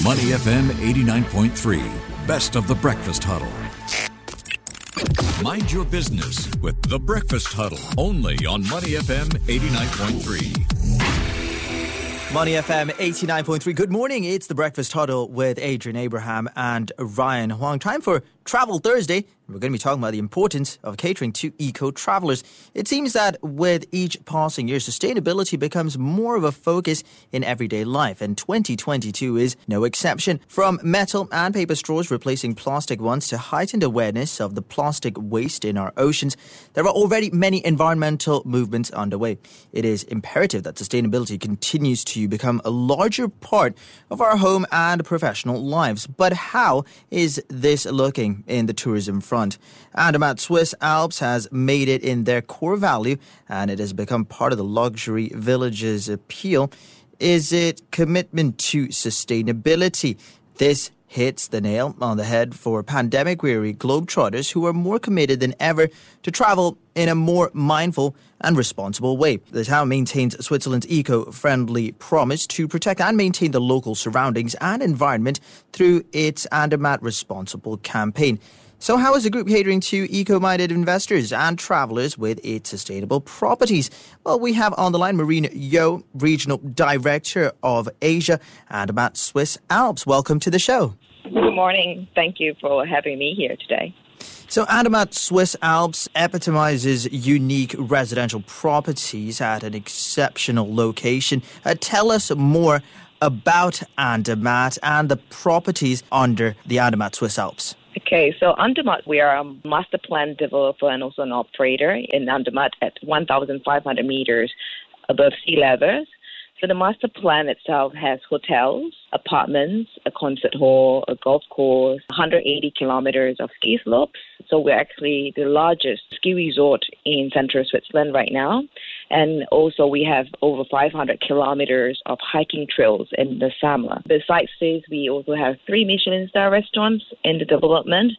Money FM 89.3, best of the breakfast huddle. Mind your business with the breakfast huddle only on Money FM 89.3. Money FM 89.3. Good morning. It's the Breakfast Huddle with Adrian Abraham and Ryan Huang. Time for Travel Thursday. We're going to be talking about the importance of catering to eco travelers. It seems that with each passing year, sustainability becomes more of a focus in everyday life, and 2022 is no exception. From metal and paper straws replacing plastic ones to heightened awareness of the plastic waste in our oceans, there are already many environmental movements underway. It is imperative that sustainability continues to become a larger part of our home and professional lives. But how is this looking in the tourism front? front. Andermatt Swiss Alps has made it in their core value and it has become part of the luxury village's appeal. Is it commitment to sustainability? This hits the nail on the head for pandemic weary globetrotters who are more committed than ever to travel in a more mindful and responsible way. The town maintains Switzerland's eco friendly promise to protect and maintain the local surroundings and environment through its Andermatt Responsible campaign. So, how is the group catering to eco minded investors and travelers with its sustainable properties? Well, we have on the line Maureen Yeo, Regional Director of Asia Andermatt Swiss Alps. Welcome to the show. Good morning. Thank you for having me here today. So, Andermatt Swiss Alps epitomizes unique residential properties at an exceptional location. Uh, tell us more about Andermatt and the properties under the Andermatt Swiss Alps. Okay, so Andermatt, we are a master plan developer and also an operator in Andermatt at 1,500 meters above sea level. So the master plan itself has hotels, apartments, a concert hall, a golf course, 180 kilometers of ski slopes. So we're actually the largest ski resort in central Switzerland right now. And also we have over 500 kilometers of hiking trails in the summer. Besides this, we also have three Michelin star restaurants in the development,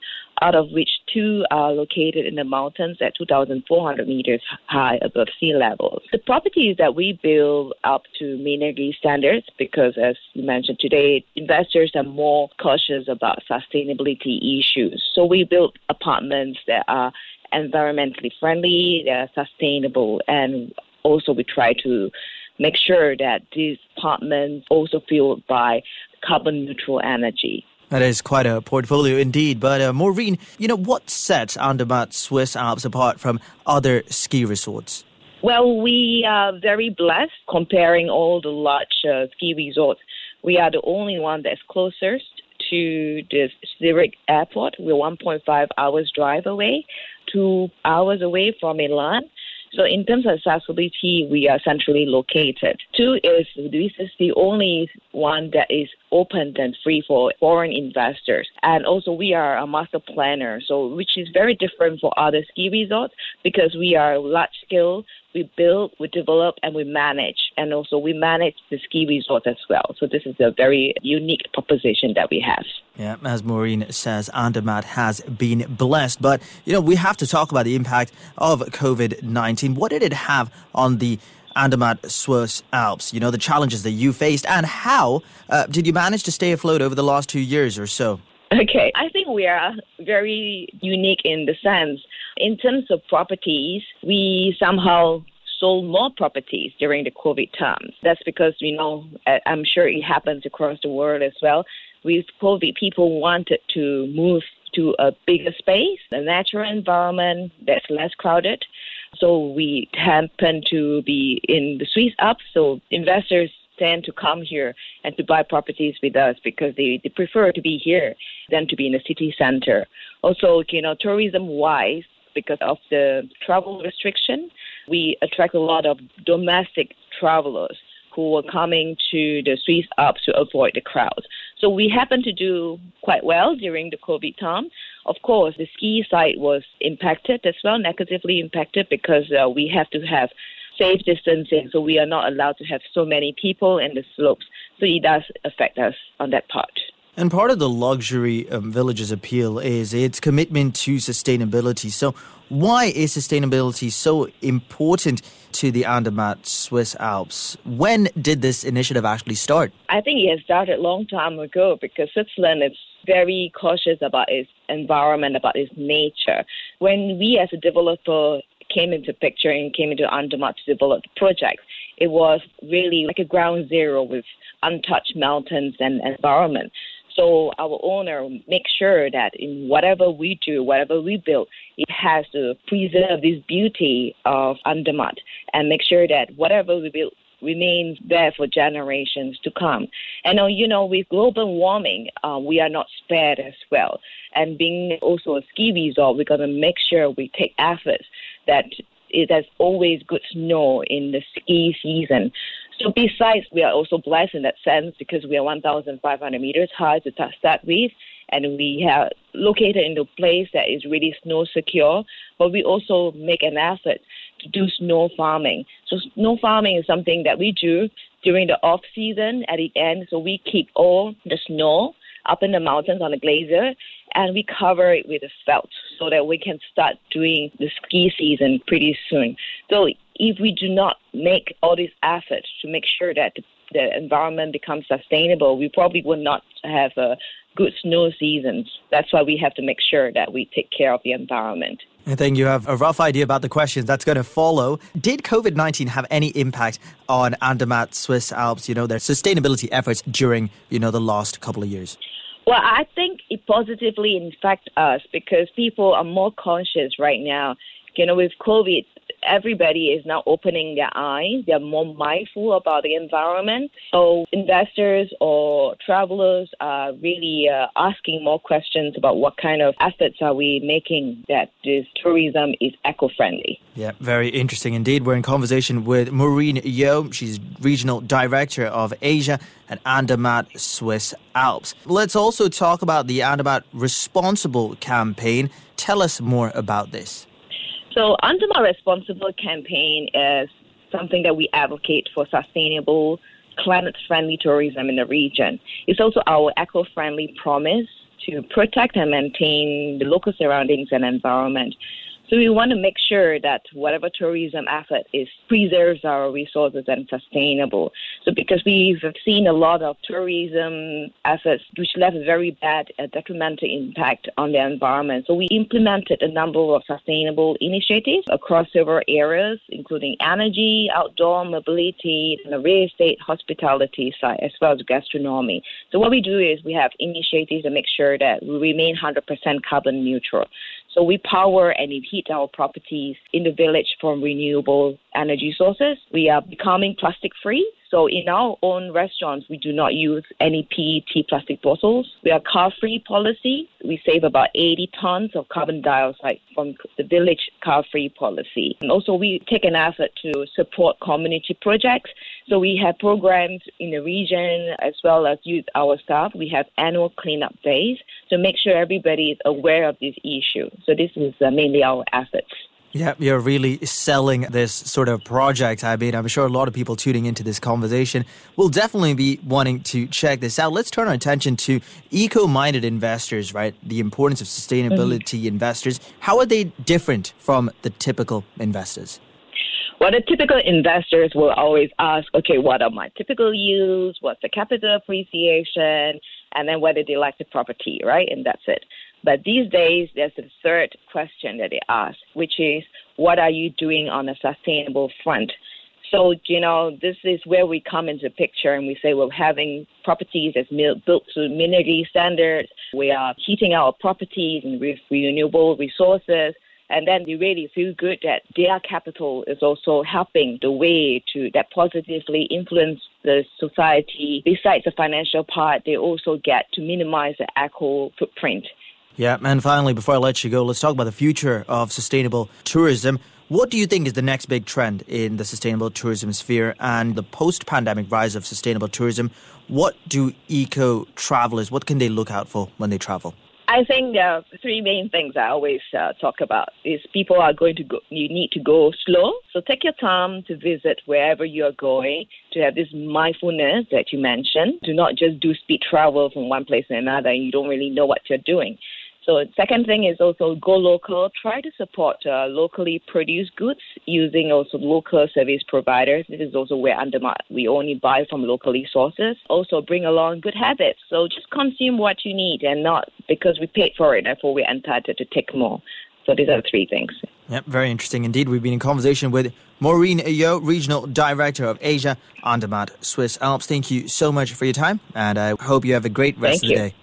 out of which two are located in the mountains at 2,400 meters high above sea level. The properties that we build up to Minergie standards because, as you mentioned today, investors are more cautious about sustainability issues. So we build apartments that are environmentally friendly, they're sustainable, and also we try to make sure that these apartments also fueled by carbon neutral energy. That is quite a portfolio indeed. But uh, Maureen, you know, what sets Andermatt Swiss Alps apart from other ski resorts? Well, we are very blessed comparing all the large uh, ski resorts. We are the only one that's closest to the Zurich airport. We're 1.5 hours drive away, two hours away from Milan. So in terms of accessibility, we are centrally located. Two is this is the only one that is open and free for foreign investors. And also we are a master planner, so which is very different for other ski resorts because we are large scale we build, we develop, and we manage. And also we manage the ski resort as well. So this is a very unique proposition that we have. Yeah, as Maureen says, Andermatt has been blessed. But, you know, we have to talk about the impact of COVID 19. What did it have on the Andermatt Swiss Alps? You know, the challenges that you faced, and how uh, did you manage to stay afloat over the last two years or so? Okay, I think we are very unique in the sense in terms of properties, we somehow sold more properties during the COVID times. That's because, you know, I'm sure it happens across the world as well. With COVID, people wanted to move to a bigger space, a natural environment that's less crowded. So we happen to be in the Swiss Alps, so investors tend to come here and to buy properties with us because they, they prefer to be here than to be in the city center. Also, you know, tourism wise, because of the travel restriction, we attract a lot of domestic travelers who are coming to the Swiss Alps to avoid the crowds. So we happen to do quite well during the COVID time. Of course, the ski site was impacted as well, negatively impacted because uh, we have to have safe distancing, so we are not allowed to have so many people in the slopes. So it does affect us on that part. And part of the luxury um, villages appeal is its commitment to sustainability. So, why is sustainability so important to the Andermatt Swiss Alps? When did this initiative actually start? I think it has started a long time ago because Switzerland is very cautious about its environment, about its nature. When we as a developer came into picture and came into Andermatt to develop the project, it was really like a ground zero with untouched mountains and environment. So our owner makes sure that in whatever we do, whatever we build, it has to preserve this beauty of Andermatt and make sure that whatever we build remains there for generations to come. And uh, you know, with global warming, uh, we are not spared as well. And being also a ski resort, we're going to make sure we take efforts that it always good snow in the ski season. So besides, we are also blessed in that sense because we are 1,500 meters high to start with, and we are located in a place that is really snow secure. But we also make an effort to do snow farming. So snow farming is something that we do during the off season at the end. So we keep all the snow up in the mountains on the glacier and we cover it with a felt so that we can start doing the ski season pretty soon. So if we do not make all these efforts to make sure that the environment becomes sustainable, we probably would not have a good snow seasons. That's why we have to make sure that we take care of the environment. I think you have a rough idea about the questions that's going to follow. Did COVID 19 have any impact on Andermatt Swiss Alps, you know, their sustainability efforts during, you know, the last couple of years? Well, I think it positively infects us because people are more conscious right now. You know, with COVID, everybody is now opening their eyes. They're more mindful about the environment. So investors or travelers are really uh, asking more questions about what kind of efforts are we making that this tourism is eco-friendly. Yeah, very interesting indeed. We're in conversation with Maureen Yeo. She's regional director of Asia at Andermatt Swiss Alps. Let's also talk about the Andermatt Responsible campaign. Tell us more about this. So, Andermatt Responsible campaign is something that we advocate for sustainable, climate friendly tourism in the region. It's also our eco friendly promise to protect and maintain the local surroundings and environment. So we want to make sure that whatever tourism effort is preserves our resources and sustainable. So because we've seen a lot of tourism efforts which left a very bad uh, detrimental impact on the environment. So we implemented a number of sustainable initiatives across several areas, including energy, outdoor mobility, the real estate, hospitality side, as well as gastronomy. So what we do is we have initiatives to make sure that we remain 100% carbon neutral. So we power and heat our properties in the village from renewable energy sources. We are becoming plastic free. So in our own restaurants, we do not use any PET plastic bottles. We are car-free policy. We save about 80 tons of carbon dioxide from the village car-free policy. And also we take an effort to support community projects. So we have programs in the region as well as use our staff. We have annual cleanup days to make sure everybody is aware of this issue. So this is uh, mainly our efforts. Yeah, you're really selling this sort of project. I mean, I'm sure a lot of people tuning into this conversation will definitely be wanting to check this out. Let's turn our attention to eco minded investors, right? The importance of sustainability mm-hmm. investors. How are they different from the typical investors? Well, the typical investors will always ask, okay, what are my typical yields? What's the capital appreciation? And then whether they like the property, right? And that's it. But these days, there's a third question that they ask, which is, what are you doing on a sustainable front? So, you know, this is where we come into picture and we say we're having properties that's built to Minergie standards. We are heating our properties with renewable resources. And then they really feel good that their capital is also helping the way to that positively influence the society. Besides the financial part, they also get to minimize the eco footprint. Yeah, and finally, before I let you go, let's talk about the future of sustainable tourism. What do you think is the next big trend in the sustainable tourism sphere and the post pandemic rise of sustainable tourism? What do eco travelers, what can they look out for when they travel? I think there are three main things I always uh, talk about is people are going to go, you need to go slow. So take your time to visit wherever you are going, to have this mindfulness that you mentioned. Do not just do speed travel from one place to another and you don't really know what you're doing. So second thing is also go local. Try to support uh, locally produced goods using also local service providers. This is also where Andermatt we only buy from locally sources. Also bring along good habits. So just consume what you need and not because we paid for it, therefore we're entitled to take more. So these are the three things. Yep, very interesting indeed. We've been in conversation with Maureen Yeo, Regional Director of Asia, Andermatt Swiss Alps. Thank you so much for your time, and I hope you have a great rest Thank of the you. day.